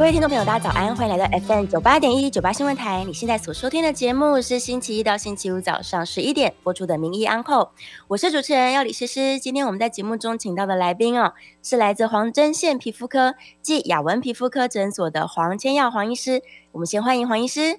各位听众朋友，大家早安，欢迎来到 FM 九八点一九八新闻台。你现在所收听的节目是星期一到星期五早上十一点播出的《名医安后》，我是主持人要李诗诗。今天我们在节目中请到的来宾哦，是来自黄针线皮肤科暨雅文皮肤科诊所的黄千耀黄医师。我们先欢迎黄医师。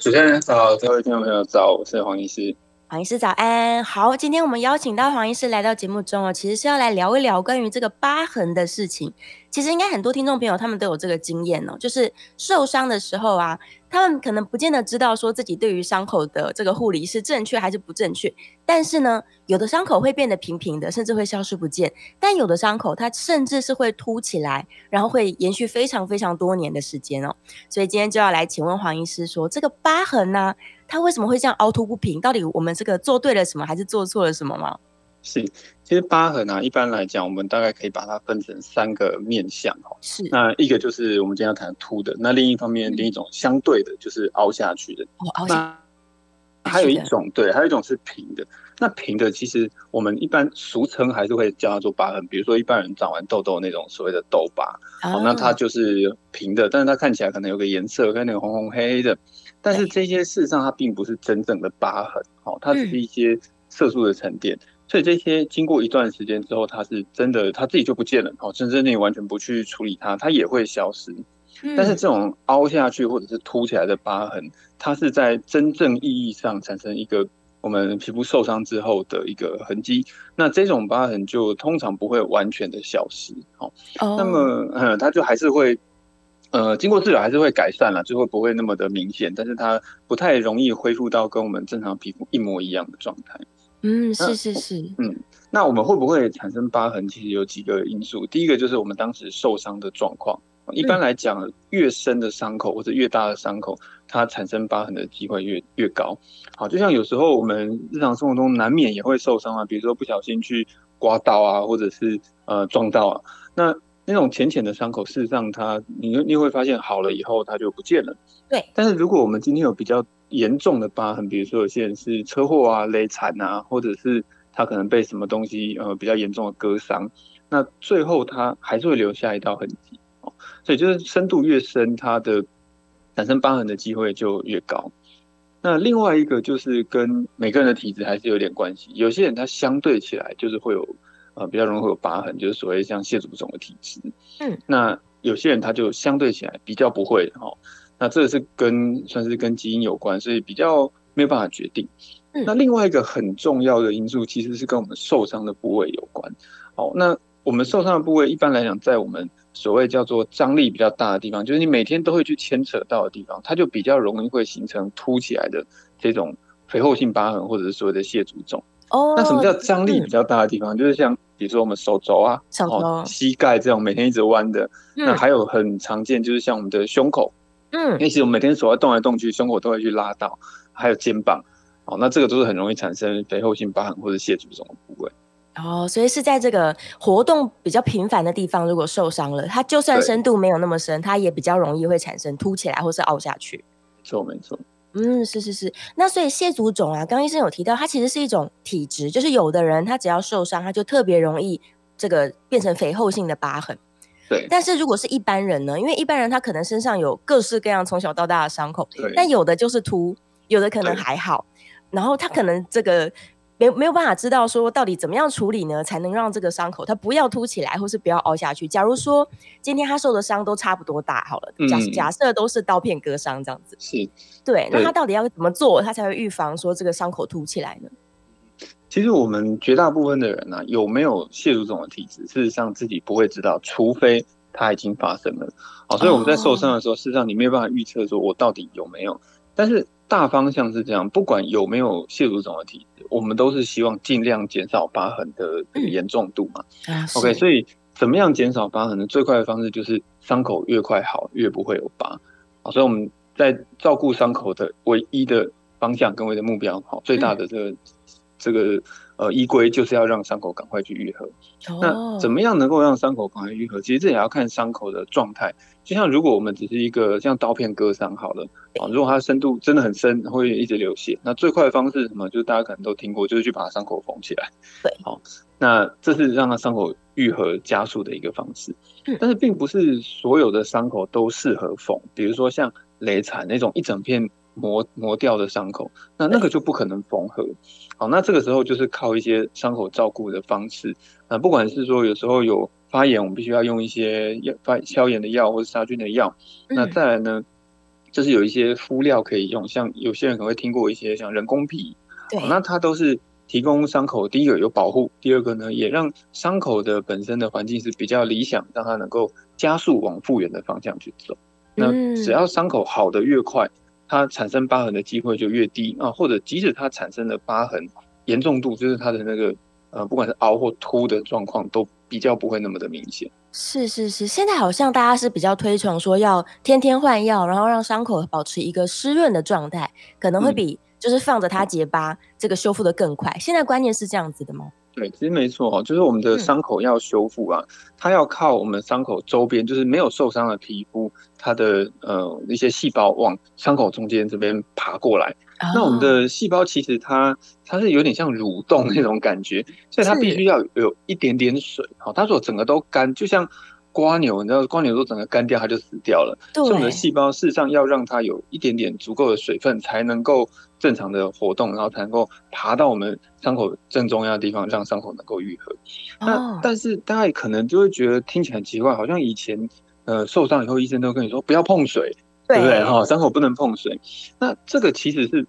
主持人早，各位听众朋友早，我是黄医师。黄医师早安，好，今天我们邀请到黄医师来到节目中哦，其实是要来聊一聊关于这个疤痕的事情。其实应该很多听众朋友他们都有这个经验哦，就是受伤的时候啊，他们可能不见得知道说自己对于伤口的这个护理是正确还是不正确。但是呢，有的伤口会变得平平的，甚至会消失不见；但有的伤口它甚至是会凸起来，然后会延续非常非常多年的时间哦。所以今天就要来请问黄医师说，这个疤痕呢，它为什么会这样凹凸不平？到底我们这个做对了什么，还是做错了什么吗？是，其实疤痕啊，一般来讲，我们大概可以把它分成三个面向哦。是，那一个就是我们今天要谈凸的，那另一方面，另一种相对的就是凹下去的。哦，凹下。还有一种，对，还有一种是平的。那平的，其实我们一般俗称还是会叫它做疤痕。比如说，一般人长完痘痘那种所谓的痘疤，哦，那它就是平的，但是它看起来可能有个颜色，跟那个红红黑黑的。但是这些事实上它并不是真正的疤痕，哦，它只是一些色素的沉淀。所以这些经过一段时间之后，它是真的，它自己就不见了。哦，甚至你完全不去处理它，它也会消失。但是这种凹下去或者是凸起来的疤痕，它是在真正意义上产生一个我们皮肤受伤之后的一个痕迹。那这种疤痕就通常不会完全的消失。哦，那么呃，它就还是会呃经过治疗还是会改善了，就会不会那么的明显。但是它不太容易恢复到跟我们正常皮肤一模一样的状态。嗯，是是是，嗯，那我们会不会产生疤痕？其实有几个因素。第一个就是我们当时受伤的状况。一般来讲，越深的伤口或者越大的伤口，它产生疤痕的机会越越高。好，就像有时候我们日常生活中难免也会受伤啊，比如说不小心去刮到啊，或者是呃撞到啊。那那种浅浅的伤口，事实上它你你会发现好了以后它就不见了。对。但是如果我们今天有比较严重的疤痕，比如说有些人是车祸啊、勒残啊，或者是他可能被什么东西呃比较严重的割伤，那最后他还是会留下一道痕迹哦。所以就是深度越深，它的产生疤痕的机会就越高。那另外一个就是跟每个人的体质还是有点关系，有些人他相对起来就是会有呃比较容易会有疤痕，就是所谓像蟹足肿的体质。嗯。那有些人他就相对起来比较不会哦。那这个是跟算是跟基因有关，所以比较没有办法决定。那另外一个很重要的因素，其实是跟我们受伤的部位有关。好，那我们受伤的部位，一般来讲，在我们所谓叫做张力比较大的地方，就是你每天都会去牵扯到的地方，它就比较容易会形成凸起来的这种肥厚性疤痕，或者是所谓的蟹足肿。哦。那什么叫张力比较大的地方？就是像比如说我们手肘啊、膝盖这种每天一直弯的。那还有很常见，就是像我们的胸口。嗯，因为其实我们每天手要动来动去，胸口都会去拉到，还有肩膀，哦，那这个都是很容易产生肥厚性疤痕或者蟹足肿的部位。哦，所以是在这个活动比较频繁的地方，如果受伤了，它就算深度没有那么深，它也比较容易会产生凸起来或是凹下去。没错，没错。嗯，是是是。那所以蟹足肿啊，刚医生有提到，它其实是一种体质，就是有的人他只要受伤，他就特别容易这个变成肥厚性的疤痕。对，但是如果是一般人呢？因为一般人他可能身上有各式各样从小到大的伤口，但有的就是凸，有的可能还好，然后他可能这个没没有办法知道说到底怎么样处理呢，才能让这个伤口它不要凸起来，或是不要凹下去。假如说今天他受的伤都差不多大，好了，假假设都是刀片割伤这样子，是，对，那他到底要怎么做，他才会预防说这个伤口凸起来呢？其实我们绝大部分的人呢，有没有蟹足肿的体质，事实上自己不会知道，除非它已经发生了。好，所以我们在受伤的时候，事实上你没有办法预测说我到底有没有。但是大方向是这样，不管有没有蟹足肿的体质，我们都是希望尽量减少疤痕的严重度嘛。OK，所以怎么样减少疤痕呢？最快的方式就是伤口越快好，越不会有疤。好，所以我们在照顾伤口的唯一的方向跟唯一的目标，好，最大的这个。这个呃依规就是要让伤口赶快去愈合。那怎么样能够让伤口赶快愈合？其实这也要看伤口的状态。就像如果我们只是一个像刀片割伤好了啊，如果它深度真的很深，会一直流血，那最快的方式什么？就是大家可能都听过，就是去把伤口缝起来。对，好，那这是让它伤口愈合加速的一个方式。但是并不是所有的伤口都适合缝，比如说像雷惨那种一整片磨磨掉的伤口，那那个就不可能缝合。好，那这个时候就是靠一些伤口照顾的方式。那不管是说有时候有发炎，我们必须要用一些药发消炎的药或者杀菌的药。那再来呢，就是有一些敷料可以用，像有些人可能会听过一些像人工皮，对，那它都是提供伤口第一个有保护，第二个呢也让伤口的本身的环境是比较理想，让它能够加速往复原的方向去走。那只要伤口好的越快，它产生疤痕的机会就越低啊，或者即使它产生的疤痕严重度，就是它的那个。呃，不管是凹或凸的状况，都比较不会那么的明显。是是是，现在好像大家是比较推崇说要天天换药，然后让伤口保持一个湿润的状态，可能会比就是放着它结疤这个修复的更快。现在观念是这样子的吗？对，其实没错哦，就是我们的伤口要修复啊，它要靠我们伤口周边，就是没有受伤的皮肤，它的呃一些细胞往伤口中间这边爬过来。那我们的细胞其实它它是有点像蠕动那种感觉，所以它必须要有一点点水。好，它如果整个都干，就像。瓜牛，你知道瓜牛如果整个干掉，它就死掉了。所以我们的细胞事实上要让它有一点点足够的水分，才能够正常的活动，然后才能够爬到我们伤口正中央的地方，让伤口能够愈合。那但是大家可能就会觉得听起来很奇怪，好像以前呃受伤以后，医生都跟你说不要碰水，对不对？哈，伤口不能碰水。那这个其实是。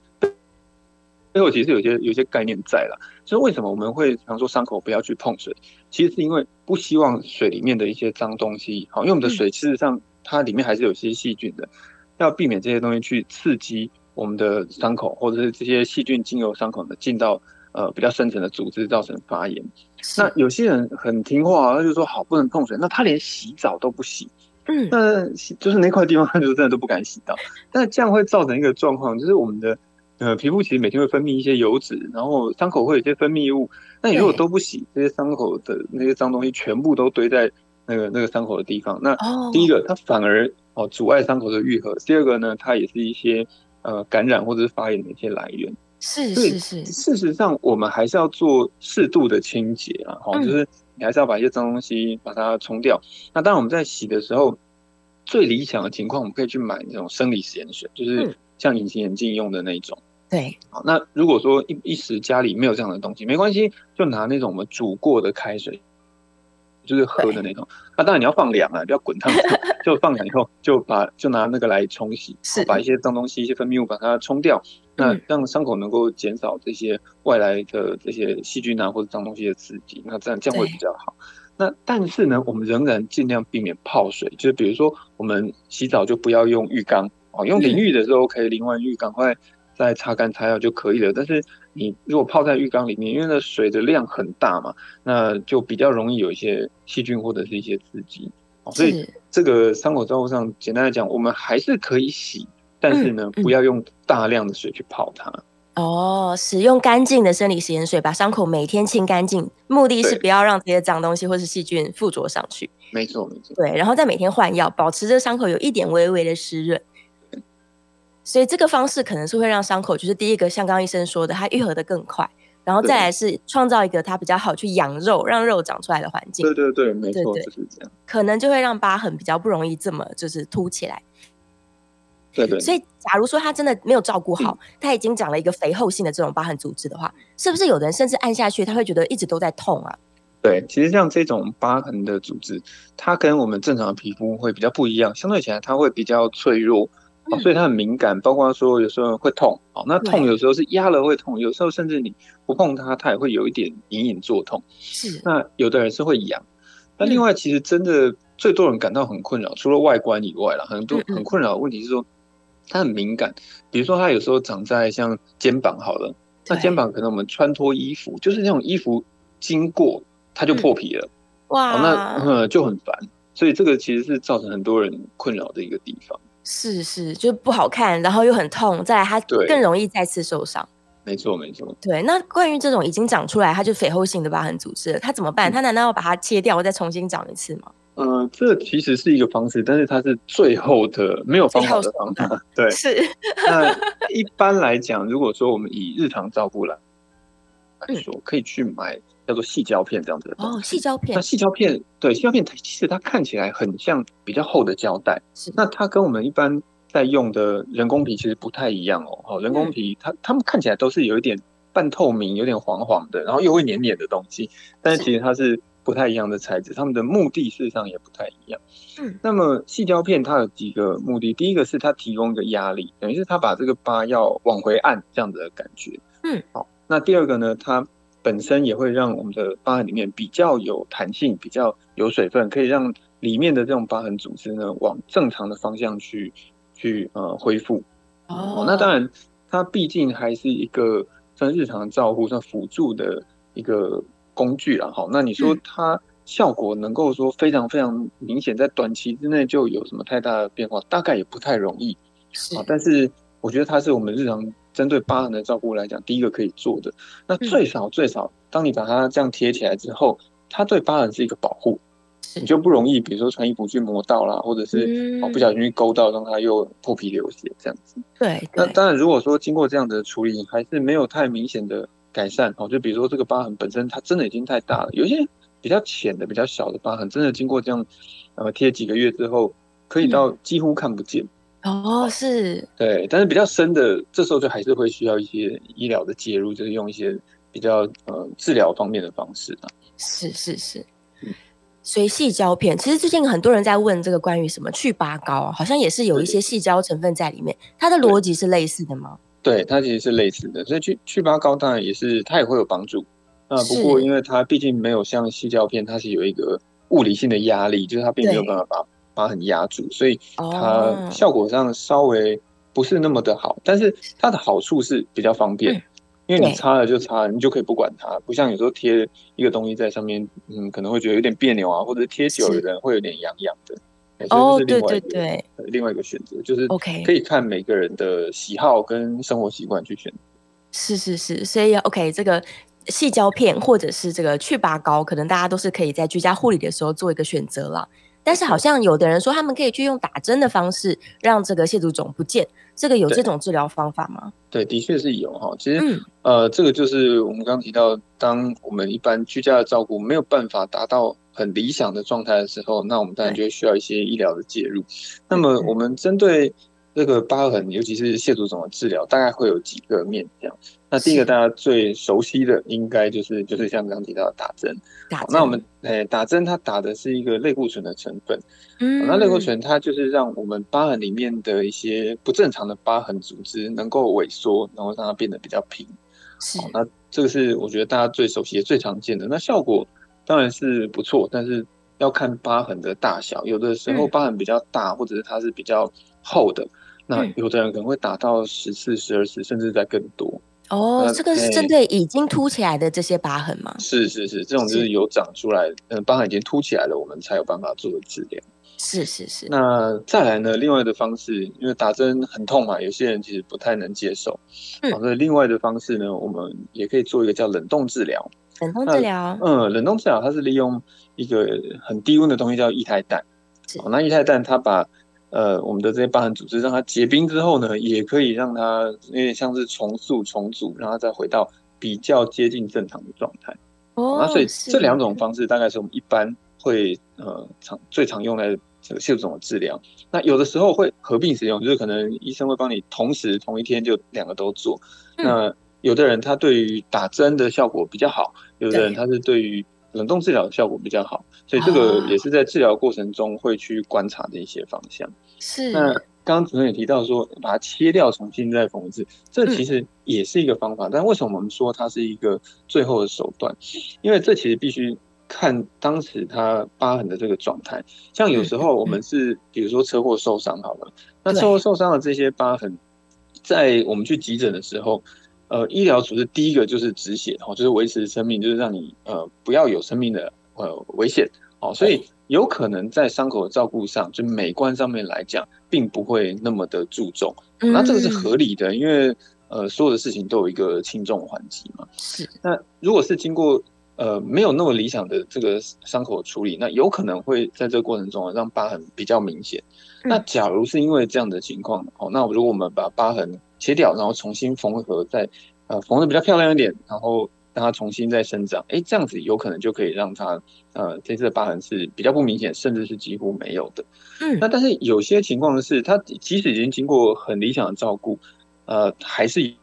背后其实有些有些概念在了，所以为什么我们会常说伤口不要去碰水？其实是因为不希望水里面的一些脏东西，好，因为我们的水事实上它里面还是有些细菌的，要避免这些东西去刺激我们的伤口，或者是这些细菌经由伤口呢进到呃比较深层的组织，造成发炎。那有些人很听话，他就说好不能碰水，那他连洗澡都不洗，嗯，那就是那块地方他就真的都不敢洗澡，但这样会造成一个状况，就是我们的。呃，皮肤其实每天会分泌一些油脂，然后伤口会有一些分泌物。那你如果都不洗，这些伤口的那些脏东西全部都堆在那个那个伤口的地方，那第一个它反而哦阻碍伤口的愈合，第二个呢，它也是一些呃感染或者是发炎的一些来源。是是是，事实上我们还是要做适度的清洁啊，哈，就是你还是要把一些脏东西把它冲掉。那当然我们在洗的时候，最理想的情况，我们可以去买那种生理食盐水，就是像隐形眼镜用的那种。对，好，那如果说一一时家里没有这样的东西，没关系，就拿那种我们煮过的开水，就是喝的那种。那当然你要放凉啊，不要滚烫，就放凉以后就把就拿那个来冲洗，是把一些脏东西、一些分泌物把它冲掉，那让伤口能够减少这些外来的这些细菌啊或者脏东西的刺激，那这样这样会比较好。那但是呢，我们仍然尽量避免泡水，就是比如说我们洗澡就不要用浴缸哦，用淋浴的时候可以淋完浴赶快。再擦干擦药就可以了。但是你如果泡在浴缸里面，因为那水的量很大嘛，那就比较容易有一些细菌或者是一些刺激。所以这个伤口照顾上，简单来讲，我们还是可以洗，但是呢，不要用大量的水去泡它。哦，使用干净的生理食盐水，把伤口每天清干净，目的是不要让这些脏东西或是细菌附着上去。没错，没错。对，然后再每天换药，保持这伤口有一点微微的湿润。所以这个方式可能是会让伤口，就是第一个像刚刚医生说的，它愈合的更快，然后再来是创造一个它比较好去养肉、让肉长出来的环境。对对对，没错，就是这样。可能就会让疤痕比较不容易这么就是凸起来。对对。所以，假如说他真的没有照顾好，他已经长了一个肥厚性的这种疤痕组织的话，是不是有的人甚至按下去，他会觉得一直都在痛啊？对，其实像这种疤痕的组织，它跟我们正常的皮肤会比较不一样，相对起来它会比较脆弱。所以它很敏感，包括说有时候会痛，哦，那痛有时候是压了会痛，有时候甚至你不碰它，它也会有一点隐隐作痛。是，那有的人是会痒，那另外其实真的最多人感到很困扰，除了外观以外啦，很多很困扰的问题是说它很敏感，比如说它有时候长在像肩膀好了，那肩膀可能我们穿脱衣服，就是那种衣服经过它就破皮了，哇，那就很烦，所以这个其实是造成很多人困扰的一个地方。是是，就不好看，然后又很痛，再来它更容易再次受伤。没错没错。对，那关于这种已经长出来，它就肥厚性的疤痕组织，它怎么办？它难道要把它切掉，再重新长一次吗？呃，这其实是一个方式，但是它是最后的没有方法的方法。对，是。那一般来讲，如果说我们以日常照顾来来说，可以去买叫做细胶片这样子的哦，细胶片。那细胶片，对，细胶片它，其实它看起来很像比较厚的胶带。是。那它跟我们一般在用的人工皮其实不太一样哦。哦，人工皮它它们看起来都是有一点半透明、有点黄黄的，然后又会黏黏的东西，但是其实它是。不太一样的材质，它们的目的事实上也不太一样。嗯，那么细胶片它有几个目的，第一个是它提供一个压力，等于是它把这个疤要往回按这样子的感觉。嗯，好，那第二个呢，它本身也会让我们的疤痕里面比较有弹性，比较有水分，可以让里面的这种疤痕组织呢往正常的方向去去呃恢复。哦，那当然，它毕竟还是一个算日常照护、算辅助的一个。工具了好，那你说它效果能够说非常非常明显，在短期之内就有什么太大的变化，大概也不太容易。啊，但是我觉得它是我们日常针对疤痕的照顾来讲，第一个可以做的。那最少最少，当你把它这样贴起来之后，它对疤痕是一个保护，你就不容易，比如说穿衣服去磨到啦，或者是哦不小心去勾到，让它又破皮流血这样子。对，那当然，如果说经过这样的处理，还是没有太明显的。改善哦，就比如说这个疤痕本身它真的已经太大了，有些比较浅的、比较小的疤痕，真的经过这样呃贴几个月之后，可以到几乎看不见。哦，是。对，但是比较深的，这时候就还是会需要一些医疗的介入，就是用一些比较呃治疗方面的方式啊。是是是。所以细胶片，其实最近很多人在问这个关于什么去疤膏，好像也是有一些细胶成分在里面，它的逻辑是类似的吗？对，它其实是类似的，所以去去疤膏当然也是它也会有帮助。那不过因为它毕竟没有像细胶片，它是有一个物理性的压力，就是它并没有办法把疤痕压住，所以它效果上稍微不是那么的好。但是它的好处是比较方便，因为你擦了就擦，你就可以不管它，不像有时候贴一个东西在上面，嗯，可能会觉得有点别扭啊，或者贴久的人会有点痒痒的。哦，对对对，另外一个选择就是 OK，可以看每个人的喜好跟生活习惯去选。是是是，所以 OK，这个细胶片或者是这个去疤膏，可能大家都是可以在居家护理的时候做一个选择了。但是好像有的人说，他们可以去用打针的方式让这个蟹足肿不见，这个有这种治疗方法吗？对，的确是有哈。其实，呃，这个就是我们刚刚提到，当我们一般居家的照顾没有办法达到。很理想的状态的时候，那我们当然就需要一些医疗的介入。那么，我们针对这个疤痕，尤其是蟹足肿的治疗，大概会有几个面向。那第一个大家最熟悉的，应该就是就是像刚刚提到的打针。打那我们诶，打针它打的是一个类固醇的成分。嗯，那类固醇它就是让我们疤痕里面的一些不正常的疤痕组织能够萎缩，然后让它变得比较平。是，那这个是我觉得大家最熟悉、最常见的。那效果。当然是不错，但是要看疤痕的大小。有的时候疤痕比较大，或者是它是比较厚的，那有的人可能会打到十次、十二次，甚至再更多。哦，这个是针对已经凸起来的这些疤痕吗？是是是，这种就是有长出来，嗯，疤痕已经凸起来了，我们才有办法做治疗。是是是。那再来呢？另外的方式，因为打针很痛嘛，有些人其实不太能接受。嗯。所以另外的方式呢，我们也可以做一个叫冷冻治疗。冷冻治疗，嗯，冷冻治疗它是利用一个很低温的东西叫液态氮，哦那液态氮它把呃我们的这些疤痕组织让它结冰之后呢，也可以让它有点像是重塑重组，然后再回到比较接近正常的状态。哦，那所以这两种方式大概是我们一般会呃常最常用来这个蟹足肿的治疗。那有的时候会合并使用，就是可能医生会帮你同时同一天就两个都做。那有的人他对于打针的效果比较好，有的人他是对于冷冻治疗的效果比较好，所以这个也是在治疗过程中会去观察的一些方向。是。那刚刚主任也提到说，把它切掉重新再缝制，这其实也是一个方法。但为什么我们说它是一个最后的手段？因为这其实必须看当时它疤痕的这个状态。像有时候我们是比如说车祸受伤好了，那车祸受伤的这些疤痕，在我们去急诊的时候。呃，医疗处置第一个就是止血，哦，就是维持生命，就是让你呃不要有生命的呃危险，哦，所以有可能在伤口的照顾上，就美观上面来讲，并不会那么的注重，那这个是合理的，因为呃所有的事情都有一个轻重缓急嘛。是。那如果是经过呃没有那么理想的这个伤口处理，那有可能会在这个过程中让疤痕比较明显。那假如是因为这样的情况，哦，那如果我们把疤痕切掉，然后重新缝合，再呃缝的比较漂亮一点，然后让它重新再生长，哎，这样子有可能就可以让它呃这次的疤痕是比较不明显，甚至是几乎没有的。嗯，那但是有些情况是，它即使已经经过很理想的照顾，呃，还是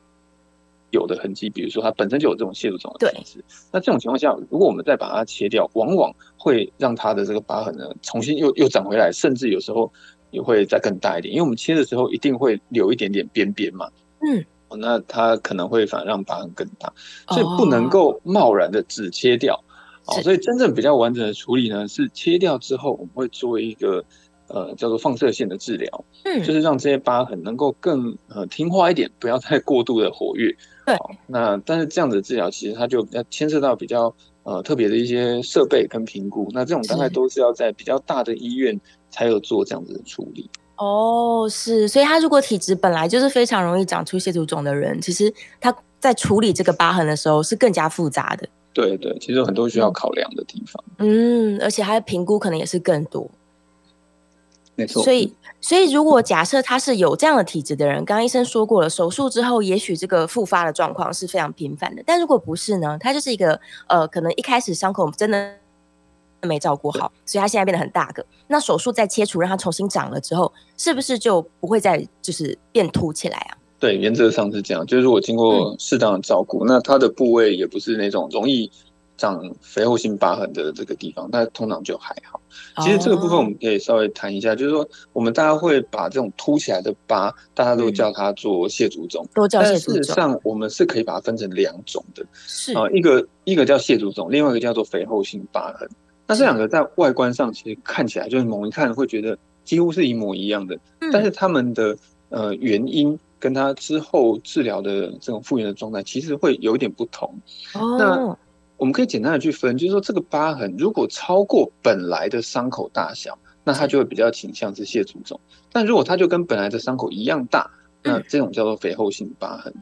有的痕迹，比如说它本身就有这种蟹足肿的体质。那这种情况下，如果我们再把它切掉，往往会让它的这个疤痕呢重新又又长回来，甚至有时候。也会再更大一点，因为我们切的时候一定会留一点点边边嘛。嗯，那它可能会反而让疤痕更大，所以不能够贸然的只切掉。哦，所以真正比较完整的处理呢，是切掉之后，我们会做一个呃叫做放射线的治疗。嗯，就是让这些疤痕能够更呃听话一点，不要再过度的活跃。对。那但是这样的治疗其实它就要牵涉到比较呃特别的一些设备跟评估。那这种大概都是要在比较大的医院。才有做这样子的处理哦，是，所以他如果体质本来就是非常容易长出蟹足肿的人，其实他在处理这个疤痕的时候是更加复杂的。对对，其实有很多需要考量的地方。嗯，而且他的评估可能也是更多。没错。所以，所以如果假设他是有这样的体质的人，刚刚医生说过了，手术之后也许这个复发的状况是非常频繁的。但如果不是呢？他就是一个呃，可能一开始伤口真的。没照顾好，所以他现在变得很大个。那手术再切除，让他重新长了之后，是不是就不会再就是变凸起来啊？对，原则上是这样。就是如果经过适当的照顾，那它的部位也不是那种容易长肥厚性疤痕的这个地方，那通常就还好。其实这个部分我们可以稍微谈一下，就是说我们大家会把这种凸起来的疤，大家都叫它做蟹足肿，都叫蟹足肿。事实上，我们是可以把它分成两种的，是啊，一个一个叫蟹足肿，另外一个叫做肥厚性疤痕。那这两个在外观上其实看起来就是猛一看会觉得几乎是一模一样的，但是他们的呃原因跟他之后治疗的这种复原的状态其实会有一点不同。那我们可以简单的去分，就是说这个疤痕如果超过本来的伤口大小，那它就会比较倾向是蟹足肿；但如果它就跟本来的伤口一样大，那这种叫做肥厚性疤痕。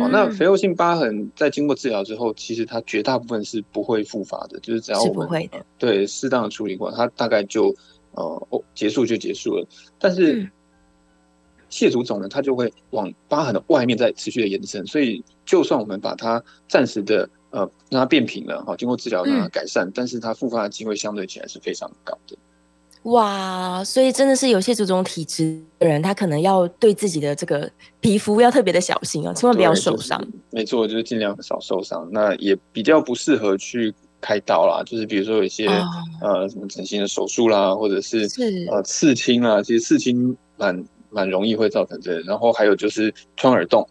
哦，那肥厚性疤痕在经过治疗之后，其实它绝大部分是不会复发的，就是只要我们对适当的处理过，它大概就呃哦结束就结束了。但是蟹足肿呢，它就会往疤痕的外面再持续的延伸，所以就算我们把它暂时的呃让它变平了，哈，经过治疗让它改善，但是它复发的机会相对起来是非常高的。哇，所以真的是有些这种体质的人，他可能要对自己的这个皮肤要特别的小心哦，千万不要受伤。没错，就是尽量少受伤。那也比较不适合去开刀啦，就是比如说有一些呃什么整形的手术啦，或者是呃刺青啊，其实刺青蛮蛮容易会造成这。然后还有就是穿耳洞。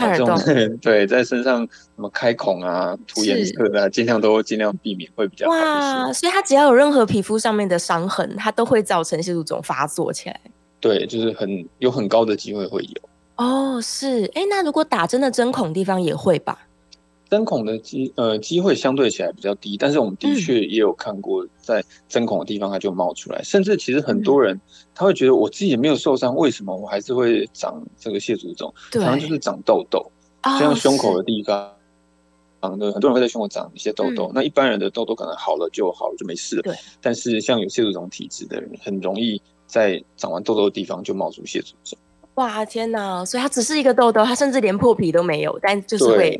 这种 对，在身上什么开孔啊、涂颜色的，尽量都尽量避免，会比较好哇，所以它只要有任何皮肤上面的伤痕，它都会造成蟹足肿发作起来。对，就是很有很高的机会会有。哦，是，哎，那如果打针的针孔地方也会吧？针孔的机呃机会相对起来比较低，但是我们的确也有看过，在针孔的地方它就冒出来，甚至其实很多人他会觉得我自己也没有受伤，为什么我还是会长这个蟹足肿？常常就是长痘痘，像胸口的地方，长的很多人会在胸口长一些痘痘，那一般人的痘痘可能好了就好了就没事了，对。但是像有蟹足肿体质的人，很容易在长完痘痘的地方就冒出蟹足肿。哇天哪！所以它只是一个痘痘，它甚至连破皮都没有，但就是会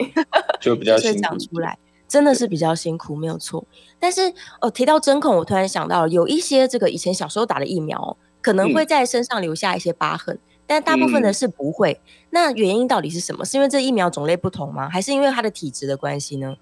就比较 辛苦出来，真的是比较辛苦，没有错。但是呃，提到针孔，我突然想到，有一些这个以前小时候打的疫苗，可能会在身上留下一些疤痕，但大部分的是不会。那原因到底是什么？是因为这疫苗种类不同吗？还是因为它的体质的关系呢？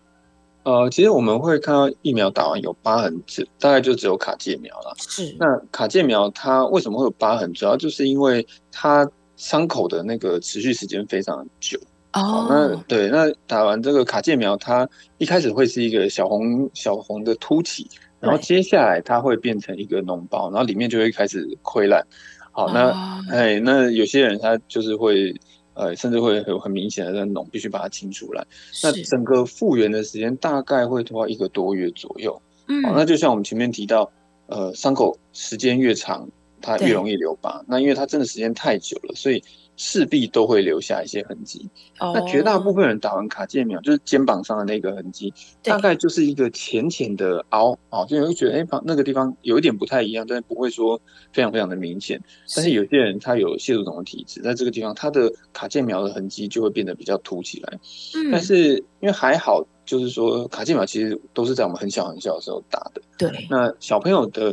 呃，其实我们会看到疫苗打完有疤痕，只大概就只有卡介苗了。是，那卡介苗它为什么会有疤痕？主要就是因为它。伤口的那个持续时间非常久哦，那对，那打完这个卡介苗，它一开始会是一个小红小红的凸起，然后接下来它会变成一个脓包，然后里面就会开始溃烂。好，那哎，那有些人他就是会呃，甚至会有很明显的那脓，必须把它清出来。那整个复原的时间大概会拖一个多月左右。嗯，好，那就像我们前面提到，呃，伤口时间越长。它越容易留疤。那因为它真的时间太久了，所以势必都会留下一些痕迹。那绝大部分人打完卡介苗，就是肩膀上的那个痕迹，大概就是一个浅浅的凹啊，就会觉得哎，旁那个地方有一点不太一样，但是不会说非常非常的明显。但是有些人他有蟹足肿的体质，在这个地方他的卡介苗的痕迹就会变得比较凸起来。嗯，但是因为还好，就是说卡介苗其实都是在我们很小很小的时候打的。对，那小朋友的。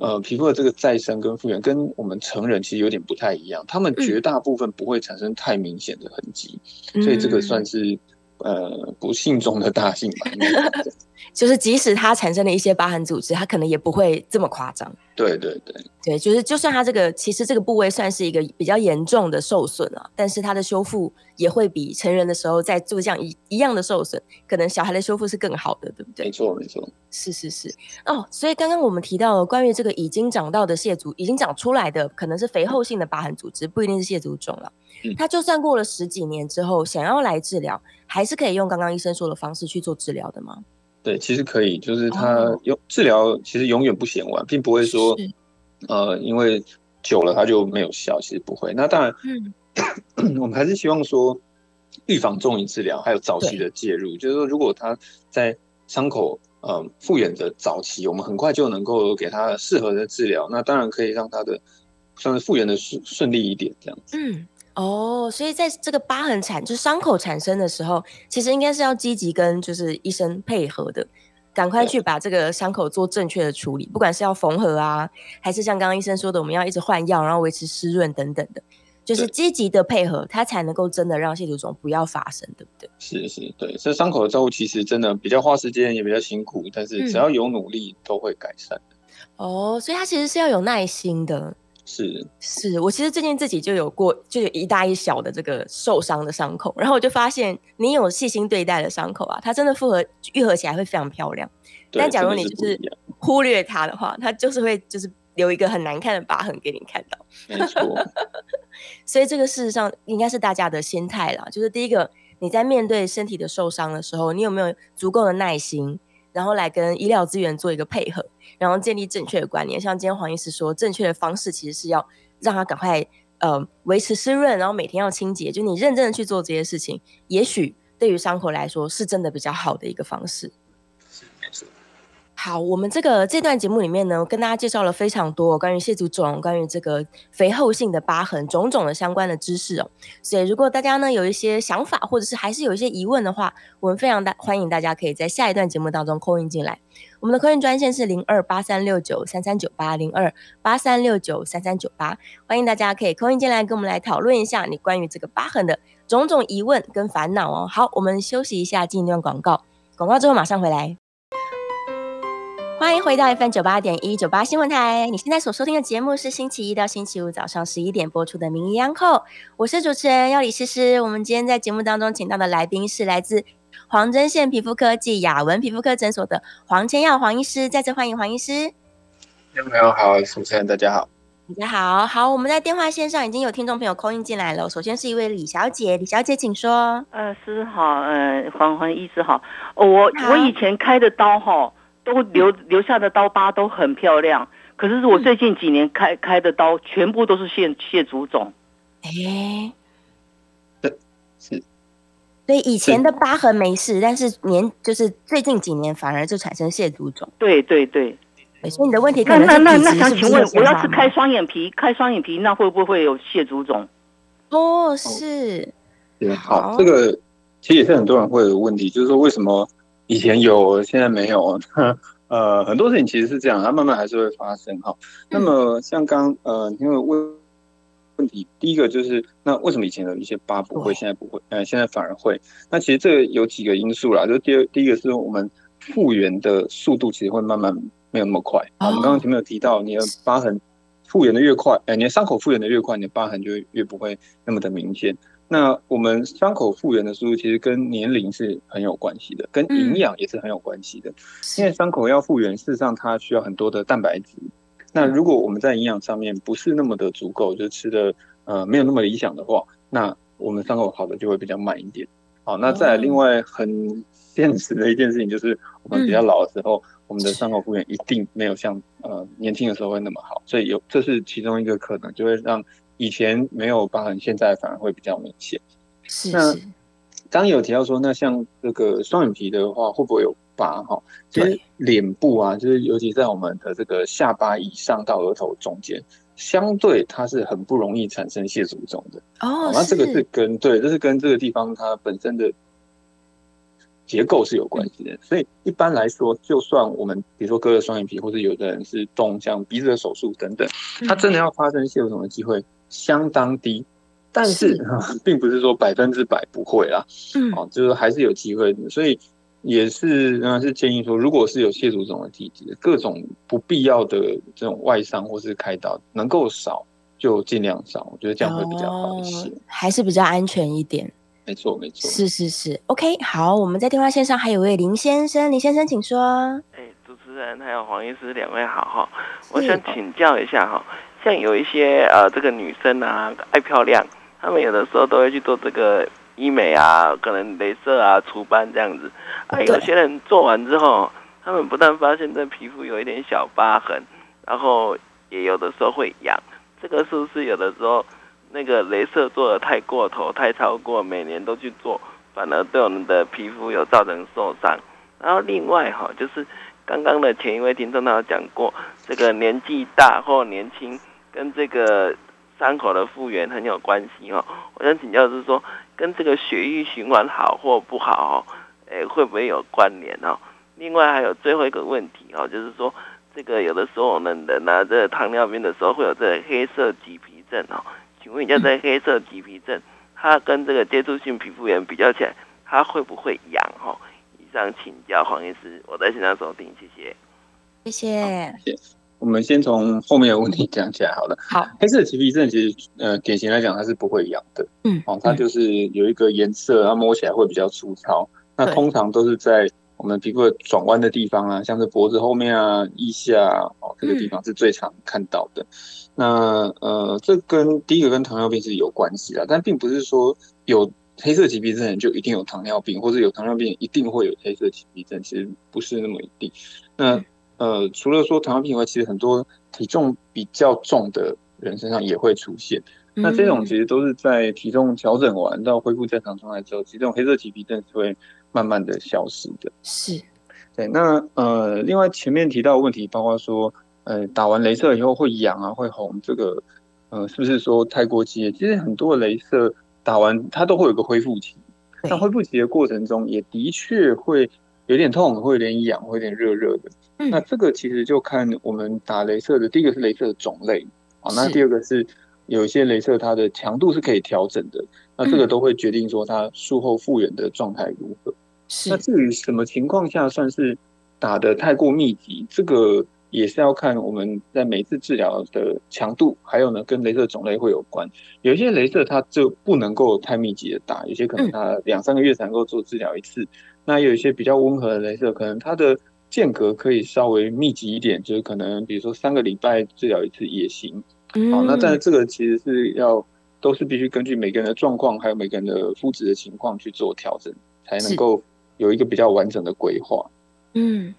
呃，皮肤的这个再生跟复原跟我们成人其实有点不太一样，他们绝大部分不会产生太明显的痕迹，所以这个算是呃不幸中的大幸吧。就是即使它产生了一些疤痕组织，它可能也不会这么夸张。对对对对，就是就算它这个其实这个部位算是一个比较严重的受损啊，但是它的修复也会比成人的时候在做这样一一样的受损，可能小孩的修复是更好的，对不对？没错没错，是是是哦。所以刚刚我们提到了关于这个已经长到的蟹足，已经长出来的可能是肥厚性的疤痕组织，不一定是蟹足肿了。它就算过了十几年之后，想要来治疗，还是可以用刚刚医生说的方式去做治疗的吗？对，其实可以，就是它用治疗，其实永远不嫌晚，并不会说，呃，因为久了它就没有效，其实不会。那当然，嗯，我们还是希望说，预防重于治疗，还有早期的介入，就是说，如果他在伤口呃复原的早期，我们很快就能够给他适合的治疗，那当然可以让他的算是复原的顺顺利一点，这样子。嗯。哦，所以在这个疤痕产，就是伤口产生的时候，其实应该是要积极跟就是医生配合的，赶快去把这个伤口做正确的处理，不管是要缝合啊，还是像刚刚医生说的，我们要一直换药，然后维持湿润等等的，就是积极的配合，它才能够真的让蟹足肿不要发生，对不对？是是，对，这伤口的照顾其实真的比较花时间，也比较辛苦，但是只要有努力，都会改善的。哦，所以它其实是要有耐心的。是是，我其实最近自己就有过，就有一大一小的这个受伤的伤口，然后我就发现，你有细心对待的伤口啊，它真的复合愈合起来会非常漂亮。但假如你就是忽略它的话，它就是会就是留一个很难看的疤痕给你看到。没错。所以这个事实上应该是大家的心态啦，就是第一个，你在面对身体的受伤的时候，你有没有足够的耐心？然后来跟医疗资源做一个配合，然后建立正确的观念。像今天黄医师说，正确的方式其实是要让他赶快呃维持湿润，然后每天要清洁。就你认真的去做这些事情，也许对于伤口来说是真的比较好的一个方式。好，我们这个这段节目里面呢，跟大家介绍了非常多关于蟹足肿、关于这个肥厚性的疤痕种种的相关的知识哦。所以，如果大家呢有一些想法，或者是还是有一些疑问的话，我们非常大欢迎大家可以在下一段节目当中扣印进来。我们的扣印专线是零二八三六九三三九八零二八三六九三三九八，欢迎大家可以扣印进来跟我们来讨论一下你关于这个疤痕的种种疑问跟烦恼哦。好，我们休息一下，进一段广告，广告之后马上回来。欢迎回到 FM 九八点一九八新闻台。你现在所收听的节目是星期一到星期五早上十一点播出的《名医央叩》，我是主持人要李诗诗。我们今天在节目当中请到的来宾是来自黄针县皮肤科技雅文皮肤科诊所的黄千耀黄医师。再次欢迎黄医师。听众朋友好，主持人大家好。大家好，好，我们在电话线上已经有听众朋友空音进来了。首先是一位李小姐，李小姐请说。呃，师好，呃，黄黄医师好。我我以前开的刀哈。都留留下的刀疤都很漂亮，可是我最近几年开开的刀全部都是蟹蟹足肿。哎，是，所以以前的疤痕没事，但是年就是最近几年反而就产生蟹足肿。对对对，所以你的问题可能那那那想请问，我要是开双眼皮，开双眼皮那会不会有蟹足肿？哦，是，好，这个其实也是很多人会有问题，就是说为什么？以前有，现在没有。呃，很多事情其实是这样，它慢慢还是会发生哈。那么像刚呃，因为问问题，第一个就是那为什么以前有一些疤不会，现在不会？呃，现在反而会？那其实这有几个因素啦。就第二，第一个是我们复原的速度其实会慢慢没有那么快。我们刚刚前面有提到，你的疤痕复原的越快，哎，你的伤口复原的越快，你的疤痕就越不会那么的明显。那我们伤口复原的速度其实跟年龄是很有关系的，跟营养也是很有关系的。因为伤口要复原，事实上它需要很多的蛋白质。那如果我们在营养上面不是那么的足够，就吃的呃没有那么理想的话，那我们伤口好的就会比较慢一点。好，那再另外很现实的一件事情就是，我们比较老的时候，我们的伤口复原一定没有像呃年轻的时候会那么好，所以有这是其中一个可能，就会让以前没有疤痕，现在反而会比较明显。是那刚有提到说，那像这个双眼皮的话，会不会有疤哈？其实脸部啊，就是尤其在我们的这个下巴以上到额头中间，相对它是很不容易产生蟹足肿的。哦，那这个是跟对，这是跟这个地方它本身的结构是有关系的。所以一般来说，就算我们比如说割了双眼皮，或者有的人是动像鼻子的手术等等，它真的要发生蟹足肿的机会相当低。但是是并不是说百分之百不会啦，嗯哦，就是还是有机会的。所以也是仍然是建议说，如果是有蟹足肿的体质，各种不必要的这种外伤或是开刀，能够少就尽量少，我觉得这样会比较好一些。哦还是比较安全一点。没错，没错。是是是，OK，好，我们在电话线上还有位林先生，林先生请说。哎，主持人还有黄医师两位好哈，我想请教一下哈，像有一些呃这个女生啊爱漂亮，她们有的时候都会去做这个医美啊，可能镭射啊、除斑这样子。啊，有些人做完之后，他们不但发现这皮肤有一点小疤痕，然后也有的时候会痒，这个是不是有的时候那个镭射做的太过头、太超过，每年都去做，反而对我们的皮肤有造成受伤？然后另外哈，就是刚刚的前一位听众他有讲过，这个年纪大或年轻跟这个伤口的复原很有关系哦。我想请教的是说，跟这个血液循环好或不好哦，诶会不会有关联哦？另外还有最后一个问题哦，就是说这个有的时候我们人拿这个糖尿病的时候会有这个黑色棘皮症哦，请问一下，这黑色棘皮症它跟这个接触性皮肤炎比较起来，它会不会痒哦？以上请教黄医师，我在现场收听，谢谢。谢谢。我们先从后面的问题讲起来好了。好，黑色棘皮症其实呃典型来讲它是不会痒的，嗯，哦，它就是有一个颜色，它摸起来会比较粗糙。那通常都是在我们皮肤的转弯的地方啊，像是脖子后面啊、腋下啊哦这个地方是最常看到的。那呃，这跟第一个跟糖尿病是有关系的，但并不是说有黑色棘皮症就一定有糖尿病，或者有糖尿病一定会有黑色棘皮症，其实不是那么一定。那呃，除了说糖尿病以外，其实很多体重比较重的人身上也会出现。那这种其实都是在体重调整完到恢复正常状态之后，其实这种黑色棘皮症是会慢慢的消失的。是对，那呃，另外前面提到的问题，包括说，呃，打完镭射以后会痒啊，会红，这个呃，是不是说太过激烈？其实很多的镭射打完，它都会有个恢复期。对那恢复期的过程中，也的确会有点痛，会有点痒，会有点热热的。嗯那这个其实就看我们打镭射的，第一个是镭射的种类，好，那第二个是有一些镭射它的强度是可以调整的，那这个嗯都会决定说它术后复原的状态如何。那至于什么情况下算是打的太过密集，这个也是要看我们在每次治疗的强度，还有呢跟镭射种类会有关。有一些镭射它就不能够太密集的打，有些可能嗯它两三个月才能够做治疗一次。那有一些比较温和的镭射，可能它的间隔可以稍微密集一点，就是可能比如说三个礼拜治疗一次也行。好，那但是嗯这个其实是要都是必须根据每个人的状况，还有每个人的肤质的情况去做调整，才能够有一个比较完整的规划。嗯，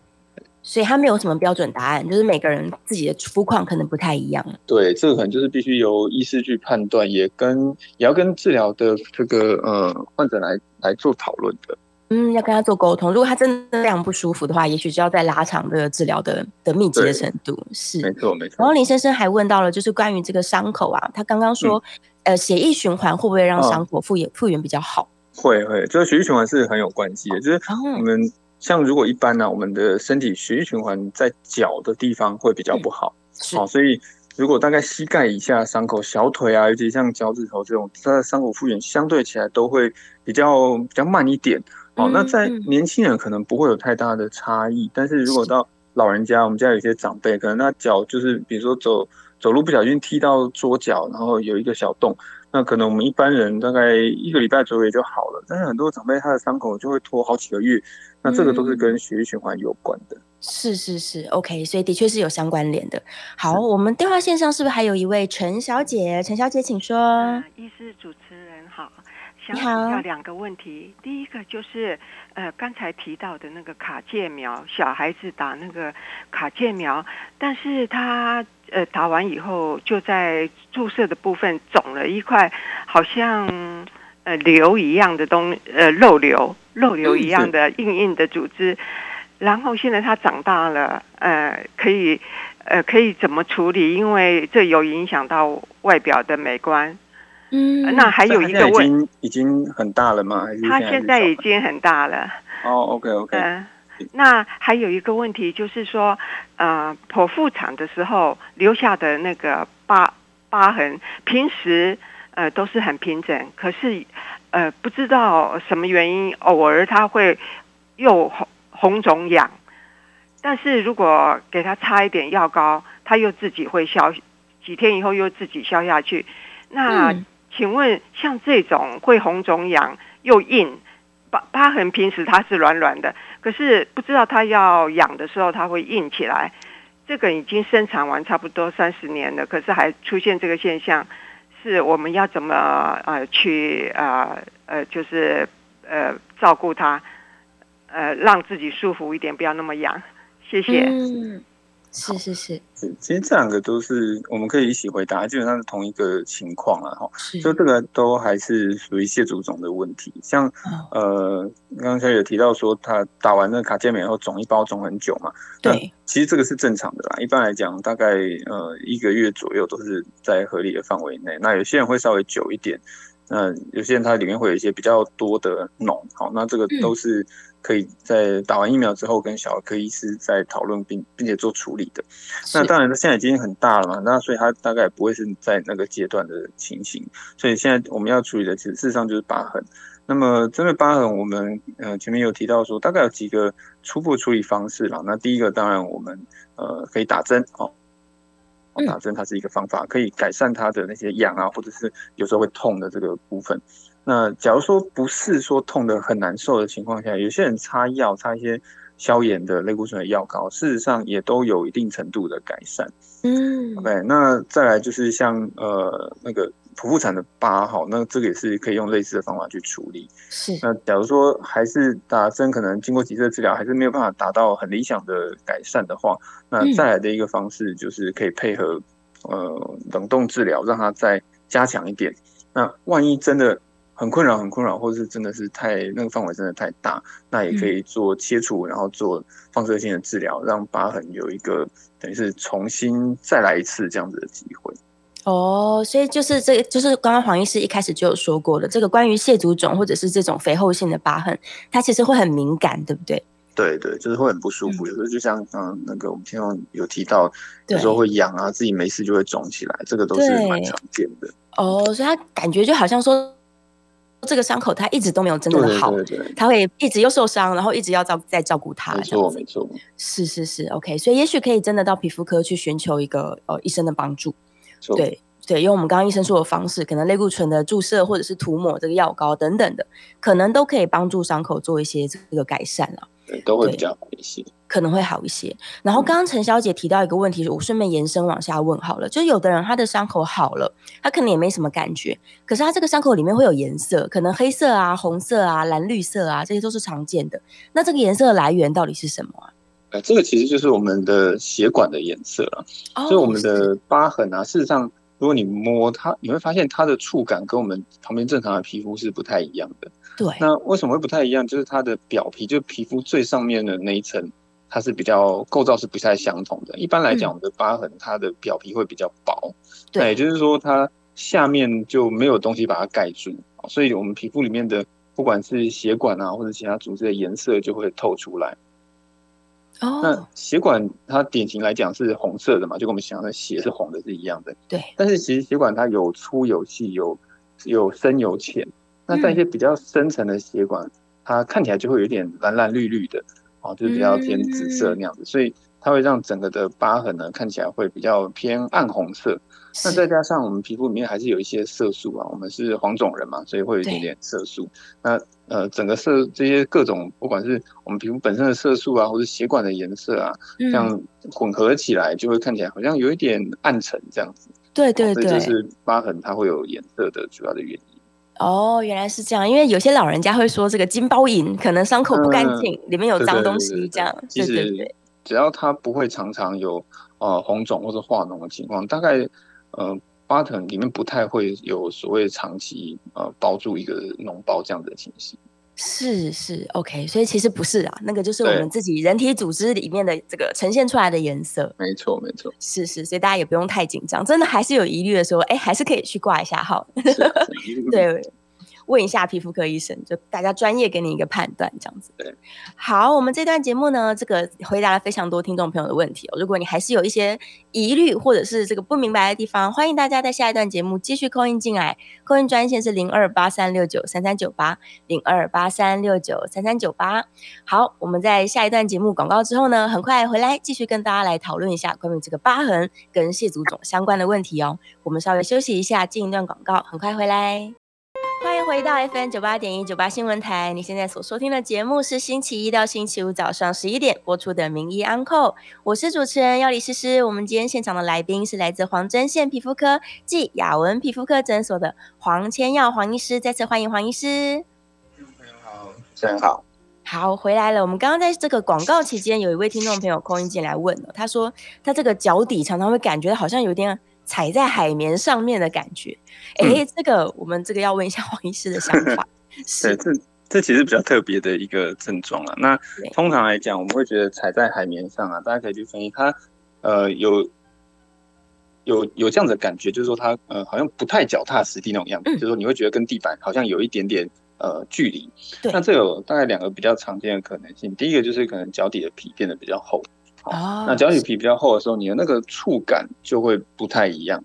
所以它没有什么标准答案，就是每个人自己的肤况可能不太一样。对，这个可能就是必须由医师去判断，也跟也要跟治疗的这个呃患者来来做讨论的。嗯，要跟他做沟通。如果他真的非常不舒服的话，也许就要再拉长这个治疗的的密集的程度。是。没错，没错。然后林先生还问到了，就是关于这个伤口啊，他刚刚说，嗯呃，血液循环会不会让哦伤口复原复原比较好？会会，这个血液循环是很有关系的。就是我哦，们像如果一般呢、我们的身体血液循环在脚的地方会比较不好。是好，所以如果大概膝盖以下伤口、小腿啊，尤其像脚趾头这种，它的伤口复原相对起来都会比较比较慢一点。好，那嗯在嗯年轻人可能不会有太大的差异，但是如果到老人家，我们家有一些长辈，可能他脚就是比如说走走路不小心踢到桌角，然后有一个小洞，那可能我们一般人大概一个礼拜左右也就好了，但是很多长辈他的伤口就会拖好几个月，那这个都是嗯跟血液循环有关的。是是是，OK，所以的确是有相关联的。好，我们电话线上是不是还有一位陈小姐？陈小姐，请说。啊，医师主持人好，想请教两个问题。第一个就是呃刚才提到的那个卡介苗，小孩子打那个卡介苗，但是他呃打完以后就在注射的部分肿了一块，好像呃瘤一样的东呃肉瘤肉瘤一样的硬硬的组织。然后现在他长大了，呃，可以，呃，可以怎么处理？因为这有影响到外表的美观。嗯，那还有一个问，已经已经很大了吗？还是他现在已经很大了。哦，OK OK。嗯，那还有一个问题就是说，呃，剖腹产的时候留下的那个疤疤痕，平时呃都是很平整，可是呃不知道什么原因，偶尔它会又红。红肿痒，但是如果给他擦一点药膏，他又自己会消，几天以后又自己消下去。那请问，像这种会红肿痒又硬疤疤痕，平时它是软软的，可是不知道它要痒的时候，它会硬起来。这个已经生产完差不多三十年了，可是还出现这个现象，是我们要怎么呃去呃呃就是呃照顾它？呃，让自己舒服一点，不要那么痒。谢谢。是是是。其实这两个都是我们可以一起回答，基本上是同一个情况啊。哈，就这个都还是属于蟹足肿的问题。像呃，刚才有提到说他打完那卡介苗后肿一包肿很久嘛。对。其实这个是正常的啦，一般来讲大概呃一个月左右都是在合理的范围内。那有些人会稍微久一点。那有些人他里面会有一些比较多的脓，好，那这个都是可以在打完疫苗之后跟小儿科医师在讨论并并且做处理的。那当然，他现在已经很大了嘛，那所以他大概不会是在那个阶段的情形。所以现在我们要处理的，其实事实上就是疤痕。那么针对疤痕，我们呃前面有提到说，大概有几个初步处理方式啦。那第一个，当然我们呃可以打针，哦。打针它是一个方法，可以改善它的那些痒啊，或者是有时候会痛的这个部分。那假如说不是说痛的很难受的情况下，有些人擦药，擦一些消炎的类固醇的药膏，事实上也都有一定程度的改善。嗯，OK，那再来就是像呃那个。剖腹产的疤，好，那这个也是可以用类似的方法去处理。是，那假如说还是打针，可能经过几次的治疗，还是没有办法达到很理想的改善的话，那再来的一个方式就是可以配合呃冷冻治疗，让它再加强一点。那万一真的很困扰、很困扰，或者是真的是太那个范围真的太大，那也可以做切除，然后做放射性的治疗，让疤痕有一个等于是重新再来一次这样子的机会。哦，所以就是这个，就是刚刚黄医师一开始就有说过的，这个关于蟹足肿或者是这种肥厚性的疤痕，它其实会很敏感，对不对？对对，就是会很不舒服，有时候就像嗯那个我们听众有提到，有时候会痒啊，自己没事就会肿起来，这个都是蛮常见的。哦，所以他感觉就好像说，这个伤口它一直都没有真正的好，他会一直又受伤，然后一直要照在照顾他。没错没错，是是是，OK，所以也许可以真的到皮肤科去寻求一个呃医生的帮助。对对，用我们刚刚医生说的方式，可能类固醇的注射或者是涂抹这个药膏等等的，可能都可以帮助伤口做一些这个改善了。对，都会比较好一些，可能会好一些。然后刚刚陈小姐提到一个问题，我顺便延伸往下问好了。就有的人他的伤口好了，他可能也没什么感觉，可是他这个伤口里面会有颜色，可能黑色啊、红色啊、蓝绿色啊，这些都是常见的。那这个颜色的来源到底是什么啊？呃，这个其实就是我们的血管的颜色了。所以我们的疤痕啊，事实上。如果你摸它，你会发现它的触感跟我们旁边正常的皮肤是不太一样的。对。那为什么会不太一样？就是它的表皮，就是皮肤最上面的那一层，它是比较构造是不太相同的。一般来讲，我们的疤痕它的表皮会比较薄，对，也就是说它下面就没有东西把它盖住，所以我们皮肤里面的不管是血管啊或者其他组织的颜色就会透出来。那血管它典型来讲是红色的嘛，就跟我们想象的血是红的是一样的。对。但是其实血管它有粗有细，有有深有浅。那在一些比较深层的血管，它看起来就会有点蓝蓝绿绿的，哦，就是比较偏紫色那样子。所以它会让整个的疤痕呢看起来会比较偏暗红色。那再加上我们皮肤里面还是有一些色素啊，我们是黄种人嘛，所以会有一点点色素。那呃，整个色这些各种，不管是我们皮肤本身的色素啊，或者血管的颜色啊，这样混合起来，就会看起来好像有一点暗沉这样子。对对对，这就是疤痕它会有颜色的主要的原因。哦，原来是这样，因为有些老人家会说这个金包银可能伤口不干净，里面有脏东西，这样。其实只要它不会常常有呃红肿或者化脓的情况，大概呃疤痕里面不太会有所谓长期呃包住一个脓包这样的情形。是是，OK，所以其实不是啊，那个就是我们自己人体组织里面的这个呈现出来的颜色。没错没错，是是，所以大家也不用太紧张，真的还是有疑虑的时候，哎，还是可以去挂一下号。对。问一下皮肤科医生，就大家专业给你一个判断，这样子。对，好，我们这段节目呢，这个回答了非常多听众朋友的问题哦。如果你还是有一些疑虑或者是这个不明白的地方，欢迎大家在下一段节目继续扣音进来。扣音专线是零二八三六九三三九八零二八三六九三三九八。好，我们在下一段节目广告之后呢，很快回来继续跟大家来讨论一下关于这个疤痕跟蟹足肿相关的问题哦。我们稍微休息一下，进一段广告，很快回来。回到 FM 九八点一九八新闻台。你现在所收听的节目是星期一到星期五早上十一点播出的《名医安扣》，我是主持人要李诗诗。我们今天现场的来宾是来自黄针县皮肤科暨雅文皮肤科诊所的黄千耀黄医师，再次欢迎黄医师。朋友好，主持人好。好，回来了。我们刚刚在这个广告期间，有一位听众朋友空音进来问了，他说他这个脚底常常会感觉好像有点。踩在海绵上面的感觉，哎，这个我们这个要问一下黄医师的想 法。是，这这其实比较特别的一个症状啊。那通常来讲，我们会觉得踩在海绵上啊，大家可以去分析它，呃，有有有这样的感觉，就是说它呃好像不太脚踏实地那种样子，就是说你会觉得跟地板好像有一点点呃距离。那这有大概两个比较常见的可能性，第一个就是可能脚底的皮变得比较厚。哦，那脚底皮比较厚的时候，你的那个触感就会不太一样。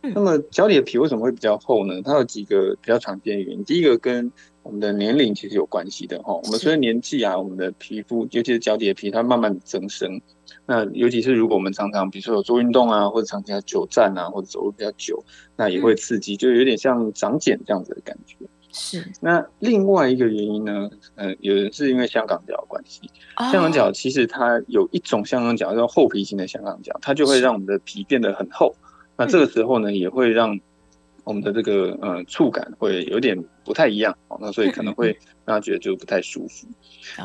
那么脚底的皮为什么会比较厚呢？它有几个比较常见的原因。第一个跟我们的年龄其实有关系的哈。我们随着年纪啊，我们的皮肤，尤其是脚底的皮，它慢慢增生。那尤其是如果我们常常，比如说有做运动啊，或者长期在久站啊，或者走路比较久，那也会刺激，就有点像长茧这样子的感觉。是，那另外一个原因呢？呃，有人是因为香港脚的关系。香港脚其实它有一种香港脚叫厚皮型的香港脚，它就会让我们的皮变得很厚。那这个时候呢，也会让我们的这个呃触感会有点不太一样。哦，那所以可能会让他觉得就不太舒服。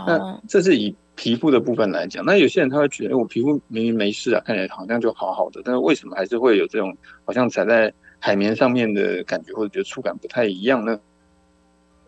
那这是以皮肤的部分来讲。那有些人他会觉得，哎我皮肤明明没事啊，看起来好像就好好的，但是为什么还是会有这种好像踩在海绵上面的感觉，或者觉得触感不太一样呢？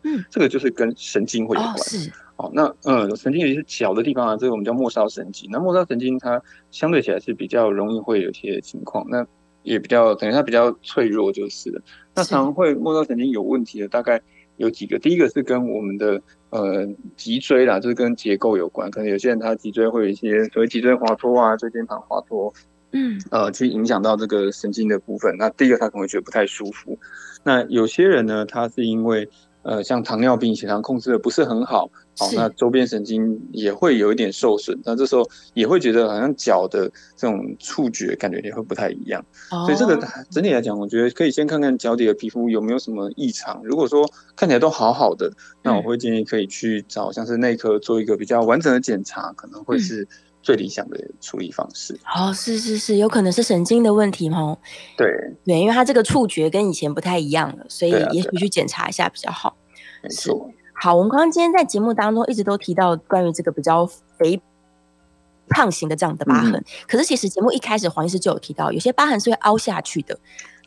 嗯，这个就是跟神经会有关。是，哦，那嗯，神经有些小的地方啊，这个我们叫末梢神经。那末梢神经它相对起来是比较容易会有些情况，那也比较等于它比较脆弱就是了。那常会末梢神经有问题的大概有几个，第一个是跟我们的呃脊椎啦，就是跟结构有关，可能有些人他脊椎会有一些所谓脊椎滑脱啊，椎间盘滑脱，嗯，呃，去影响到这个神经的部分。那第一个他可能会觉得不太舒服。那有些人呢，他是因为呃，像糖尿病血糖控制的不是很好，好，那周边神经也会有一点受损，那这时候也会觉得好像脚的这种触觉感觉也会不太一样，所以这个整体来讲，我觉得可以先看看脚底的皮肤有没有什么异常。如果说看起来都好好的，那我会建议可以去找像是内科做一个比较完整的检查，可能会是最理想的处理方式。哦，是是是，有可能是神经的问题吗？对对，因为他这个触觉跟以前不太一样了，所以也许去检查一下比较好。是好，我们刚刚今天在节目当中一直都提到关于这个比较肥胖型的这样的疤痕，可是其实节目一开始黄医师就有提到，有些疤痕是会凹下去的。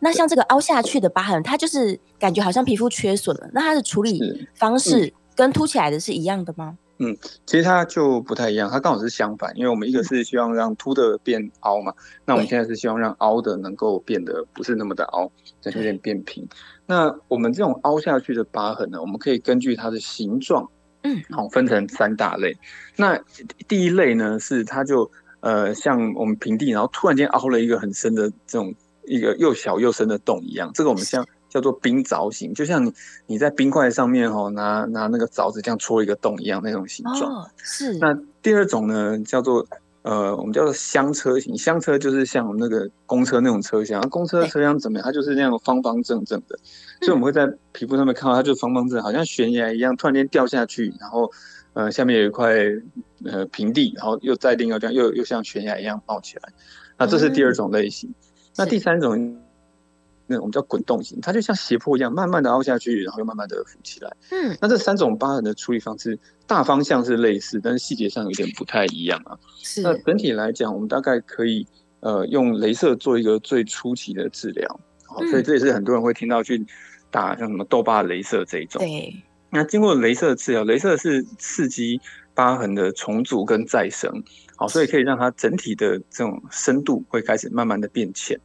那像这个凹下去的疤痕，它就是感觉好像皮肤缺损了，那它的处理方式跟凸起来的是一样的吗？嗯，其实它就不太一样，它刚好是相反，因为我们一个是希望让凸的变凹嘛，那我们现在是希望让凹的能够变得不是那么的凹，有点变平。那我们这种凹下去的疤痕呢，我们可以根据它的形状，嗯，好分成三大类。那第一类呢是它就呃像我们平地，然后突然间凹了一个很深的这种一个又小又深的洞一样，这个我们像。叫做冰凿型，就像你你在冰块上面哈拿拿那个凿子这样戳一个洞一样那种形状。哦，是。那第二种呢，叫做呃，我们叫做厢车型。厢车就是像我们那个公车那种车厢，公车车厢怎么样？它就是那样方方正正的，所以我们会在皮肤上面看到它就方方正，好像悬崖一样，突然间掉下去，然后呃下面有一块呃平地，然后又再另外这样又又像悬崖一样冒起来。那这是第二种类型。那第三种。那我们叫滚动型，它就像斜坡一样，慢慢的凹下去，然后又慢慢的浮起来。嗯，那这三种疤痕的处理方式大方向是类似，但是细节上有点不太一样啊。是那整体来讲，我们大概可以呃用镭射做一个最初期的治疗，好，所以嗯这也是很多人会听到去打像什么痘疤镭射这一种。对，那经过镭射治疗，镭射是刺激疤痕的重组跟再生，好，所以可以让它整体的这种深度会开始慢慢的变浅。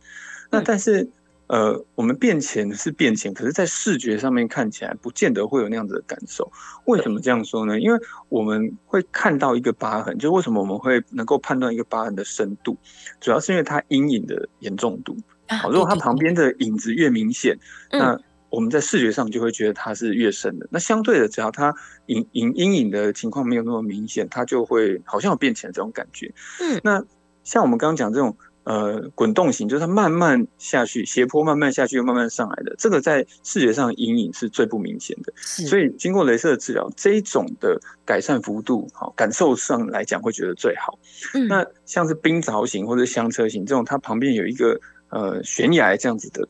那嗯但是呃，我们变浅是变浅，可是在视觉上面看起来不见得会有那样子的感受。为什么这样说呢？因为我们会看到一个疤痕，就为什么我们会能够判断一个疤痕的深度，主要是因为它阴影的严重度。啊好，如果它旁边的影子越明显，嗯那我们在视觉上就会觉得它是越深的。那相对的，只要它影影阴影的情况没有那么明显，它就会好像有变浅这种感觉。嗯那像我们刚刚讲这种呃滚动型，就是它慢慢下去，斜坡慢慢下去又慢慢上来的，这个在视觉上阴影是最不明显的。所以经过镭射治疗，这一种的改善幅度，好感受上来讲会觉得最好。嗯那像是冰凿型或者香车型这种，它旁边有一个呃悬崖这样子的，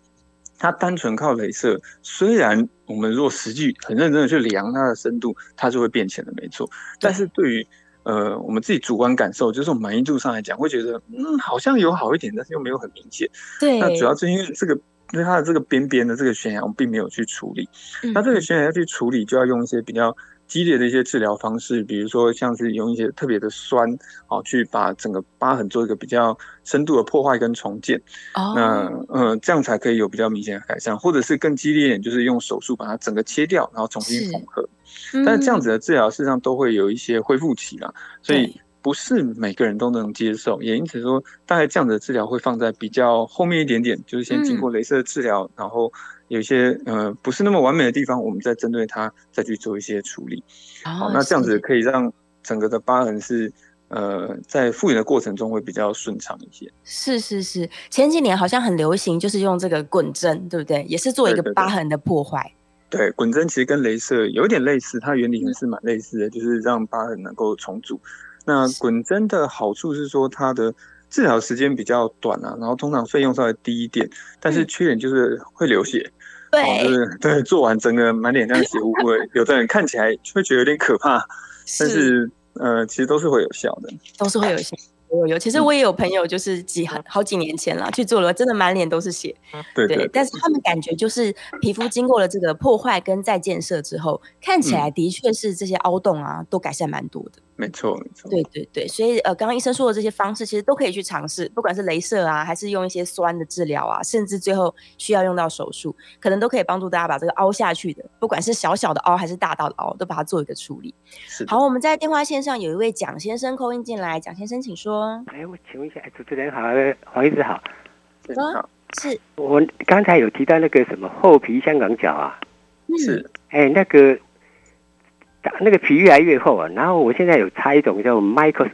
它单纯靠镭射，虽然我们如果实际很认真的去量它的深度，它就会变浅的，没错。但是对于呃我们自己主观感受，就是我们满意度上来讲，会觉得嗯好像有好一点，但是又没有很明显。对，那主要是因为这个。因为它的这个边边的这个悬崖，我们并没有去处理。嗯那这个悬崖要去处理，就要用一些比较激烈的一些治疗方式，比如说像是用一些特别的酸，好去把整个疤痕做一个比较深度的破坏跟重建。哦，那呃，这样才可以有比较明显的改善，或者是更激烈一点，就是用手术把它整个切掉，然后重新缝合。但是这样子嗯的治疗，事实上都会有一些恢复期啦，所以不是每个人都能接受，也因此说，大概这样子的治疗会放在比较后面一点点，就是先经过嗯镭射治疗，然后有一些呃不是那么完美的地方，我们再针对它再去做一些处理。好，哦那这样子可以让整个的疤痕是呃在复原的过程中会比较顺畅一些。是是是，前几年好像很流行，就是用这个滚针，对不对？也是做一个疤痕的破坏。对，滚针其实跟镭射有点类似，它原理也是蛮类似的，就是让疤痕能够重组。那滚针的好处是说它的治疗时间比较短啊，然后通常费用稍微低一点，但是嗯缺点就是会流血，对，是对做完整个满脸这样血乎乎的，有的人看起来会觉得有点可怕，但是呃其实都是会有效的。都是会有一些。有有，其实嗯我也有朋友，就是几好好几年前了去做了，真的满脸都是血。对对，对，但是他们感觉就是皮肤经过了这个破坏跟再建设之后，看起嗯来的确是这些凹洞啊都改善蛮多的。没错没错。对对对，所以呃，刚刚医生说的这些方式，其实都可以去尝试，不管是镭射啊，还是用一些酸的治疗啊，甚至最后需要用到手术，可能都可以帮助大家把这个凹下去的，不管是小小的凹还是大大的凹，都把它做一个处理。是好，我们在电话线上有一位蒋先生扣音进来，蒋先生请说。哎，我请问一下，哎主持人好，黄医师好，好是我刚才有提到那个什么厚皮香港脚啊，嗯是哎，那个长那个皮越来越厚啊，然后我现在有擦一种叫麦克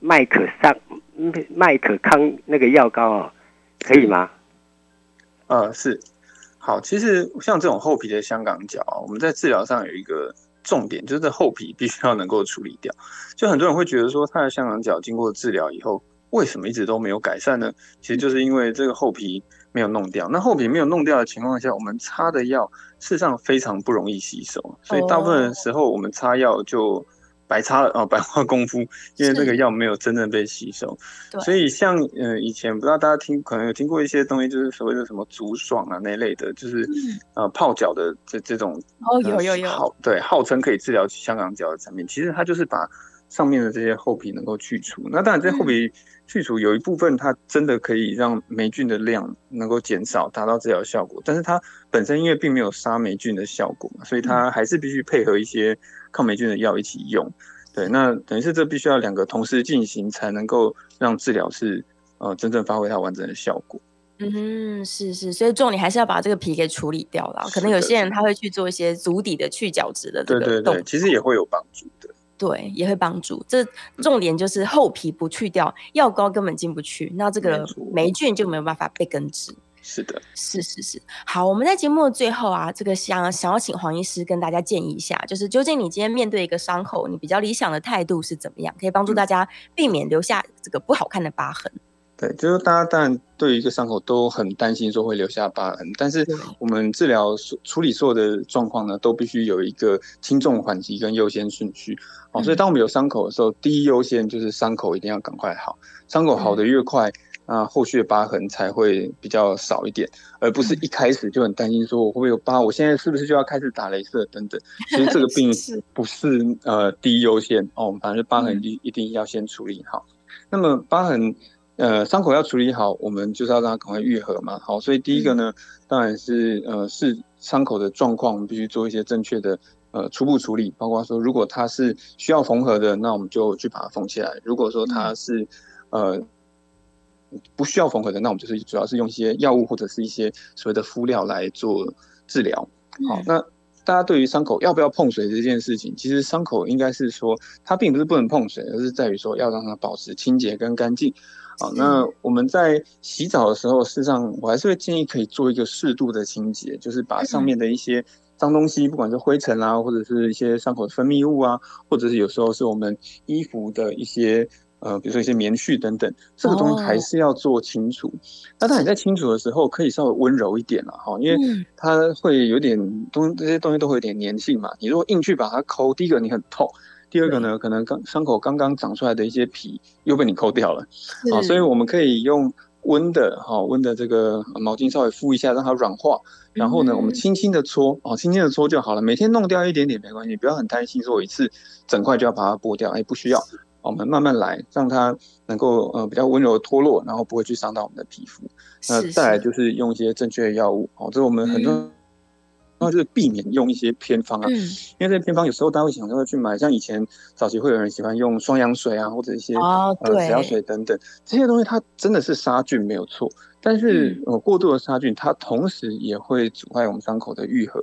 麦克桑嗯麦克康那个药膏哦，可以吗？呃，是，好，其实像这种厚皮的香港脚啊，我们在治疗上有一个重点，就是厚皮必须要能够处理掉。就很多人会觉得说，他的香港脚经过治疗以后，为什么一直都没有改善呢？其实就是因为这个厚皮没有弄掉。那厚皮没有弄掉的情况下，我们擦的药事实上非常不容易吸收，所以大部分时候我们擦药就白擦了 哦，白花功夫，因为这个是药没有真正被吸收。对所以像呃以前不知道大家听可能有听过一些东西，就是所谓的什么竹爽啊那一类的，就是、嗯呃泡脚的这这种哦，有呃有有，号对号称可以治疗香港脚的产品，其实它就是把上面的这些厚皮能够去除。那当然，这些厚皮去除有一部分它真的可以让霉菌的量能够减少，达到治疗效果。但是它本身因为并没有杀霉菌的效果嘛，所以嗯它还是必须配合一些抗霉菌的药一起用。对，那等于是这必须要两个同时进行，才能够让治疗是呃真正发挥它完整的效果。嗯哼，是是，所以重点还是要把这个皮给处理掉了。可能有些人他会去做一些足底的去角质的这对对个动对，其实也会有帮助的。对，也会帮助。这重点就是厚皮不去掉，药膏根本进不去，那这个霉菌就没有办法被根治。是的，是是是，好，我们在节目的最后啊，这个想想要请黄医师跟大家建议一下，就是究竟你今天面对一个伤口，你比较理想的态度是怎么样，可以帮助大家避免留下这个不好看的疤痕。对，就是大家当然对于一个伤口都很担心说会留下疤痕，但是我们治疗处理所有的状况呢，都必须有一个轻重缓急跟优先顺序。哦，所以当我们有伤口的时候，第一优先就是伤口一定要赶快好，伤口好的越快，那后续的疤痕才会比较少一点，而不是一开始就很担心说我会不会有疤，我现在是不是就要开始打镭射等等。其实这个 病不是呃第一优先哦，反正疤痕一一定要先处理好。那么疤痕。呃，伤口要处理好，我们就是要让它赶快愈合嘛。好，所以第一个呢，当然是呃，是伤口的状况，我们必须做一些正确的呃初步处理，包括说，如果它是需要缝合的，那我们就去把它缝起来；如果说它是呃不需要缝合的，那我们就是主要是用一些药物或者是一些所谓的敷料来做治疗。好，那大家对于伤口要不要碰水这件事情，其实伤口应该是说，它并不是不能碰水，而是在于说要让它保持清洁跟干净。好，那我们在洗澡的时候，事实上我还是会建议可以做一个适度的清洁，就是把上面的一些脏东西，不管是灰尘啊，或者是一些伤口的分泌物啊，或者是有时候是我们衣服的一些呃，比如说一些棉絮等等，这个东西还是要做清除。那当你在清除的时候，可以稍微温柔一点了哈，因为它会有点东这些东西都会有点粘性嘛。你如果硬去把它抠，第一个你很痛。第二个呢，可能刚伤口刚刚长出来的一些皮又被你抠掉了，啊，所以我们可以用温的哈温的这个毛巾稍微敷一下，让它软化，然后呢，我们轻轻的搓，哦，轻轻的搓就好了。每天弄掉一点点没关系，不要很担心说我一次整块就要把它剥掉，哎，不需要，我们慢慢来，让它能够呃比较温柔的脱落，然后不会去伤到我们的皮肤。那再来就是用一些正确的药物，哦，这是我们很多。然后就是避免用一些偏方啊，因为这些偏方有时候大家会想说去买，像以前早期会有人喜欢用双氧水啊，或者一些呃紫药水等等这些东西，它真的是杀菌没有错，但是呃过度的杀菌，它同时也会阻碍我们伤口的愈合。